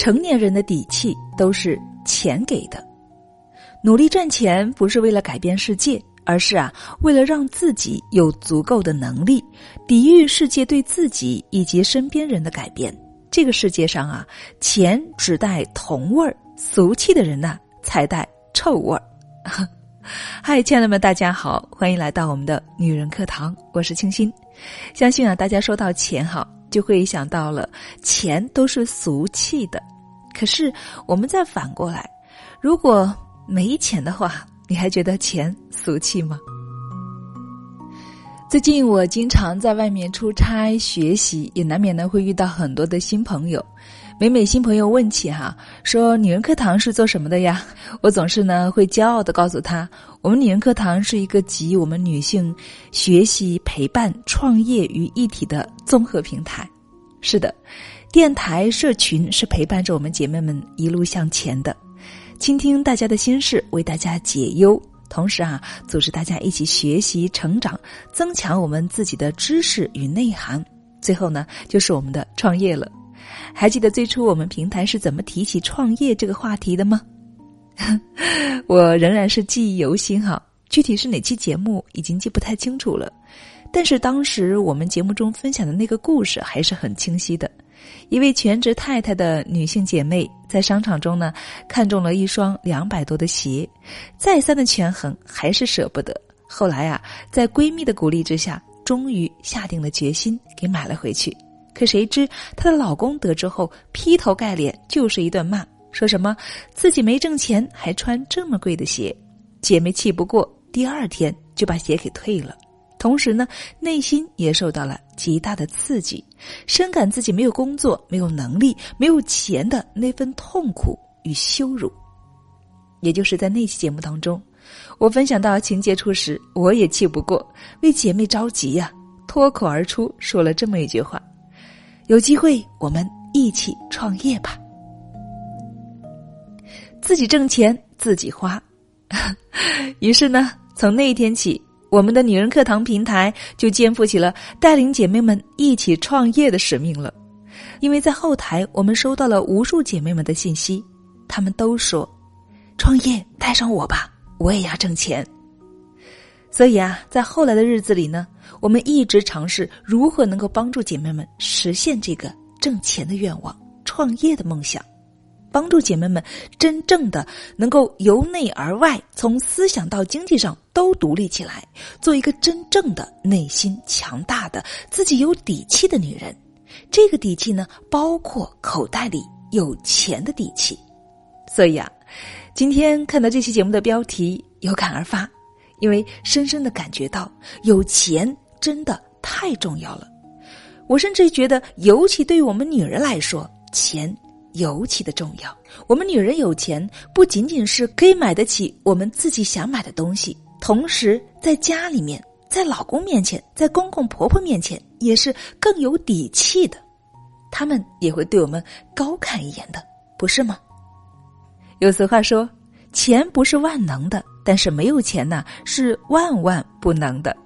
成年人的底气都是钱给的。努力赚钱不是为了改变世界，而是啊，为了让自己有足够的能力抵御世界对自己以及身边人的改变。这个世界上啊，钱只带铜味儿，俗气的人呐才带臭味儿。嗨，亲爱的们，大家好，欢迎来到我们的女人课堂，我是清新。相信啊，大家说到钱哈，就会想到了钱都是俗气的。可是我们再反过来，如果没钱的话，你还觉得钱俗气吗？最近我经常在外面出差学习，也难免呢会遇到很多的新朋友。每每新朋友问起哈，说女人课堂是做什么的呀？我总是呢会骄傲的告诉他，我们女人课堂是一个集我们女性学习、陪伴、创业于一体的综合平台。是的，电台社群是陪伴着我们姐妹们一路向前的，倾听大家的心事，为大家解忧。同时啊，组织大家一起学习、成长，增强我们自己的知识与内涵。最后呢，就是我们的创业了。还记得最初我们平台是怎么提起创业这个话题的吗？我仍然是记忆犹新哈，具体是哪期节目已经记不太清楚了。但是当时我们节目中分享的那个故事还是很清晰的。一位全职太太的女性姐妹在商场中呢，看中了一双两百多的鞋，再三的权衡还是舍不得。后来啊，在闺蜜的鼓励之下，终于下定了决心给买了回去。可谁知她的老公得知后，劈头盖脸就是一顿骂，说什么自己没挣钱还穿这么贵的鞋。姐妹气不过，第二天就把鞋给退了。同时呢，内心也受到了极大的刺激，深感自己没有工作、没有能力、没有钱的那份痛苦与羞辱。也就是在那期节目当中，我分享到情节处时，我也气不过，为姐妹着急呀，脱口而出说了这么一句话：“有机会我们一起创业吧，自己挣钱自己花。”于是呢，从那一天起。我们的女人课堂平台就肩负起了带领姐妹们一起创业的使命了，因为在后台我们收到了无数姐妹们的信息，她们都说：“创业带上我吧，我也要挣钱。”所以啊，在后来的日子里呢，我们一直尝试如何能够帮助姐妹们实现这个挣钱的愿望、创业的梦想。帮助姐妹们真正的能够由内而外，从思想到经济上都独立起来，做一个真正的内心强大的、自己有底气的女人。这个底气呢，包括口袋里有钱的底气。所以啊，今天看到这期节目的标题，有感而发，因为深深的感觉到有钱真的太重要了。我甚至觉得，尤其对于我们女人来说，钱。尤其的重要。我们女人有钱，不仅仅是可以买得起我们自己想买的东西，同时在家里面，在老公面前，在公公婆婆面前，也是更有底气的。他们也会对我们高看一眼的，不是吗？有俗话说：“钱不是万能的，但是没有钱呢，是万万不能的。”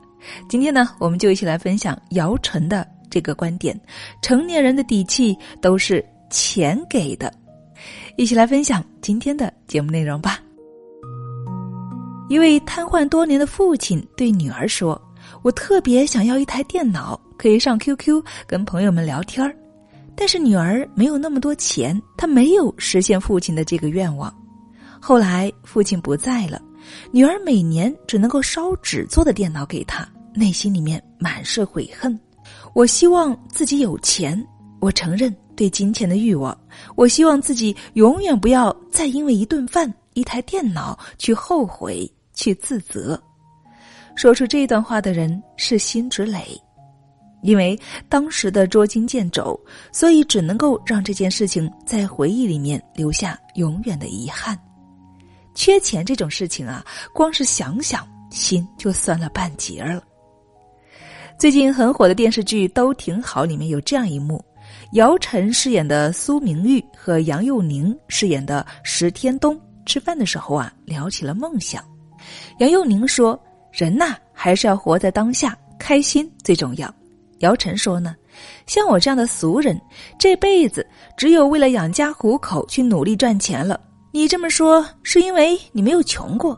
今天呢，我们就一起来分享姚晨的这个观点：成年人的底气都是。钱给的，一起来分享今天的节目内容吧。一位瘫痪多年的父亲对女儿说：“我特别想要一台电脑，可以上 QQ 跟朋友们聊天儿。”但是女儿没有那么多钱，她没有实现父亲的这个愿望。后来父亲不在了，女儿每年只能够烧纸做的电脑给他，内心里面满是悔恨。我希望自己有钱，我承认。对金钱的欲望，我希望自己永远不要再因为一顿饭、一台电脑去后悔、去自责。说出这段话的人是辛芷蕾，因为当时的捉襟见肘，所以只能够让这件事情在回忆里面留下永远的遗憾。缺钱这种事情啊，光是想想心就酸了半截了。最近很火的电视剧《都挺好》里面有这样一幕。姚晨饰演的苏明玉和杨佑宁饰演的石天东吃饭的时候啊，聊起了梦想。杨佑宁说：“人呐，还是要活在当下，开心最重要。”姚晨说：“呢，像我这样的俗人，这辈子只有为了养家糊口去努力赚钱了。你这么说，是因为你没有穷过。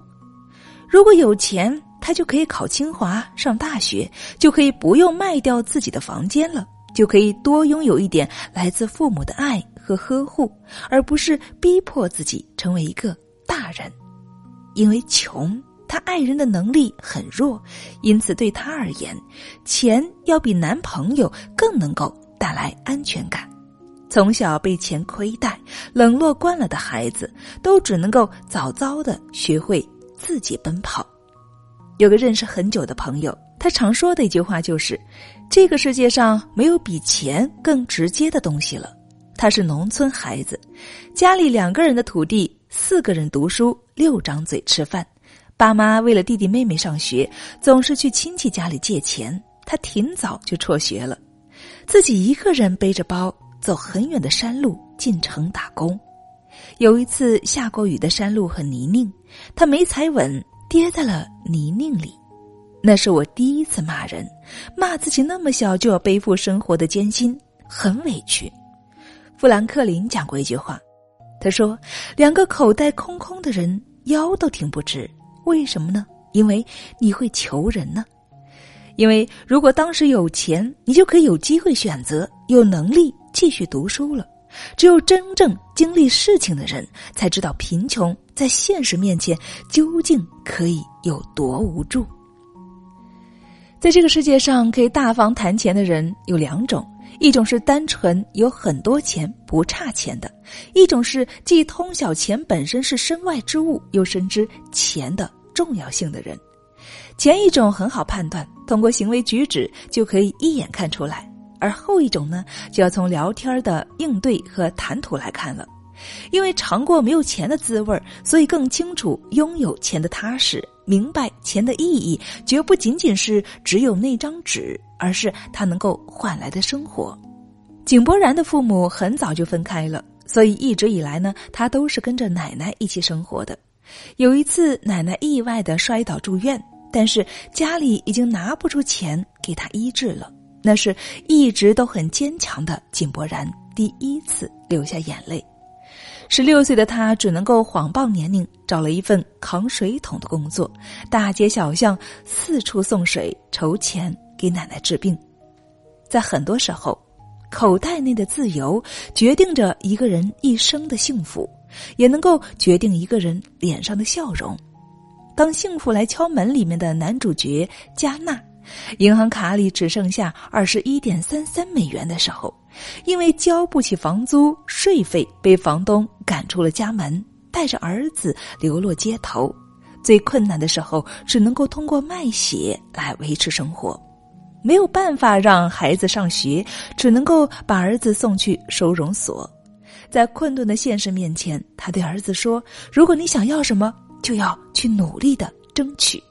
如果有钱，他就可以考清华、上大学，就可以不用卖掉自己的房间了，就可以多拥有一点来自父母的爱和呵护，而不是逼迫自己成为一个大人。因为穷，他爱人的能力很弱，因此对他而言，钱要比男朋友更能够带来安全感。从小被钱亏待、冷落惯了的孩子，都只能够早早的学会自己奔跑。有个认识很久的朋友，他常说的一句话就是：“这个世界上没有比钱更直接的东西了。”他是农村孩子，家里两个人的土地，四个人读书，六张嘴吃饭。爸妈为了弟弟妹妹上学，总是去亲戚家里借钱。他挺早就辍学了，自己一个人背着包走很远的山路进城打工。有一次下过雨的山路很泥泞，他没踩稳。跌在了泥泞里，那是我第一次骂人，骂自己那么小就要背负生活的艰辛，很委屈。富兰克林讲过一句话，他说：“两个口袋空空的人腰都挺不直，为什么呢？因为你会求人呢。因为如果当时有钱，你就可以有机会选择，有能力继续读书了。”只有真正经历事情的人，才知道贫穷在现实面前究竟可以有多无助。在这个世界上，可以大方谈钱的人有两种：一种是单纯有很多钱不差钱的；一种是既通晓钱本身是身外之物，又深知钱的重要性的人。前一种很好判断，通过行为举止就可以一眼看出来。而后一种呢，就要从聊天的应对和谈吐来看了，因为尝过没有钱的滋味所以更清楚拥有钱的踏实，明白钱的意义绝不仅仅是只有那张纸，而是它能够换来的生活。井柏然的父母很早就分开了，所以一直以来呢，他都是跟着奶奶一起生活的。有一次，奶奶意外的摔倒住院，但是家里已经拿不出钱给他医治了。那是一直都很坚强的井柏然第一次流下眼泪。十六岁的他只能够谎报年龄，找了一份扛水桶的工作，大街小巷四处送水筹钱给奶奶治病。在很多时候，口袋内的自由决定着一个人一生的幸福，也能够决定一个人脸上的笑容。当幸福来敲门，里面的男主角加纳。银行卡里只剩下二十一点三三美元的时候，因为交不起房租税费，被房东赶出了家门，带着儿子流落街头。最困难的时候，只能够通过卖血来维持生活，没有办法让孩子上学，只能够把儿子送去收容所。在困顿的现实面前，他对儿子说：“如果你想要什么，就要去努力的争取。”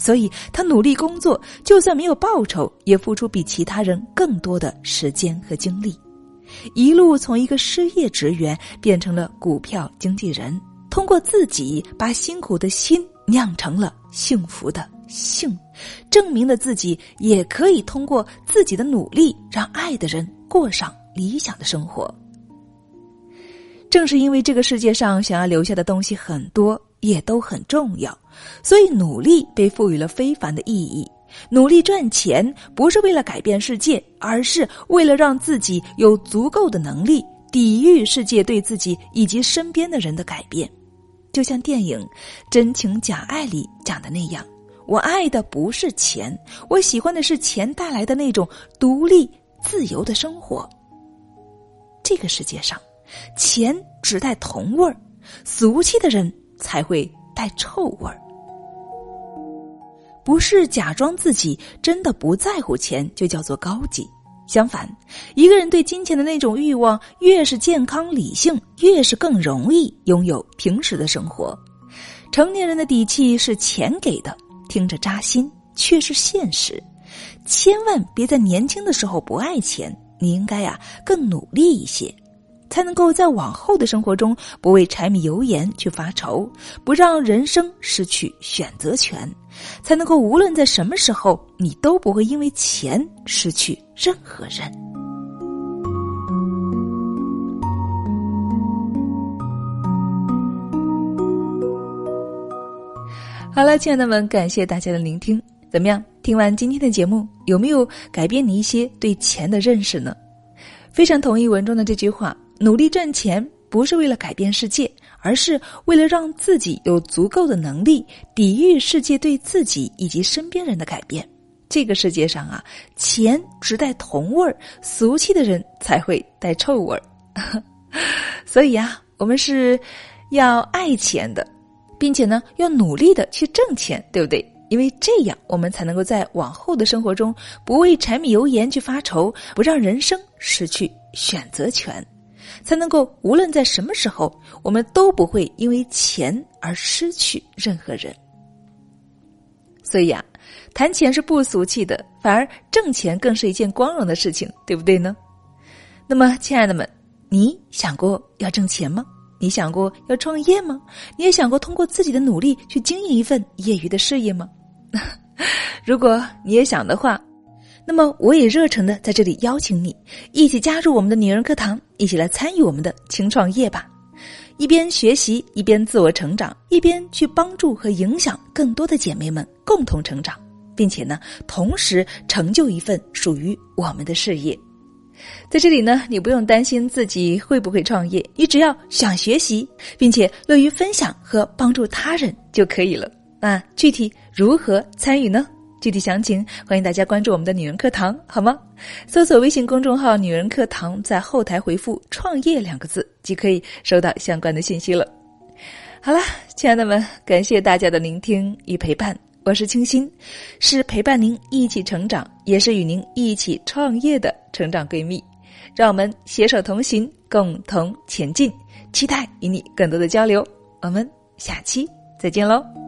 所以他努力工作，就算没有报酬，也付出比其他人更多的时间和精力，一路从一个失业职员变成了股票经纪人，通过自己把辛苦的心酿成了幸福的幸，证明了自己也可以通过自己的努力让爱的人过上理想的生活。正是因为这个世界上想要留下的东西很多。也都很重要，所以努力被赋予了非凡的意义。努力赚钱不是为了改变世界，而是为了让自己有足够的能力抵御世界对自己以及身边的人的改变。就像电影《真情假爱》里讲的那样，我爱的不是钱，我喜欢的是钱带来的那种独立自由的生活。这个世界上，钱只带铜味儿，俗气的人。才会带臭味儿。不是假装自己真的不在乎钱就叫做高级。相反，一个人对金钱的那种欲望越是健康理性，越是更容易拥有平时的生活。成年人的底气是钱给的，听着扎心，却是现实。千万别在年轻的时候不爱钱，你应该呀更努力一些。才能够在往后的生活中不为柴米油盐去发愁，不让人生失去选择权，才能够无论在什么时候，你都不会因为钱失去任何人。好了，亲爱的们，感谢大家的聆听。怎么样？听完今天的节目，有没有改变你一些对钱的认识呢？非常同意文中的这句话：努力赚钱不是为了改变世界，而是为了让自己有足够的能力抵御世界对自己以及身边人的改变。这个世界上啊，钱只带铜味儿，俗气的人才会带臭味儿。所以啊，我们是要爱钱的。并且呢，要努力的去挣钱，对不对？因为这样，我们才能够在往后的生活中不为柴米油盐去发愁，不让人生失去选择权，才能够无论在什么时候，我们都不会因为钱而失去任何人。所以啊，谈钱是不俗气的，反而挣钱更是一件光荣的事情，对不对呢？那么，亲爱的们，你想过要挣钱吗？你想过要创业吗？你也想过通过自己的努力去经营一份业余的事业吗？如果你也想的话，那么我也热诚的在这里邀请你一起加入我们的女人课堂，一起来参与我们的轻创业吧。一边学习，一边自我成长，一边去帮助和影响更多的姐妹们共同成长，并且呢，同时成就一份属于我们的事业。在这里呢，你不用担心自己会不会创业，你只要想学习，并且乐于分享和帮助他人就可以了。那具体如何参与呢？具体详情欢迎大家关注我们的女人课堂，好吗？搜索微信公众号“女人课堂”，在后台回复“创业”两个字，即可以收到相关的信息了。好了，亲爱的们，感谢大家的聆听与陪伴。我是清新，是陪伴您一起成长，也是与您一起创业的成长闺蜜。让我们携手同行，共同前进。期待与你更多的交流。我们下期再见喽！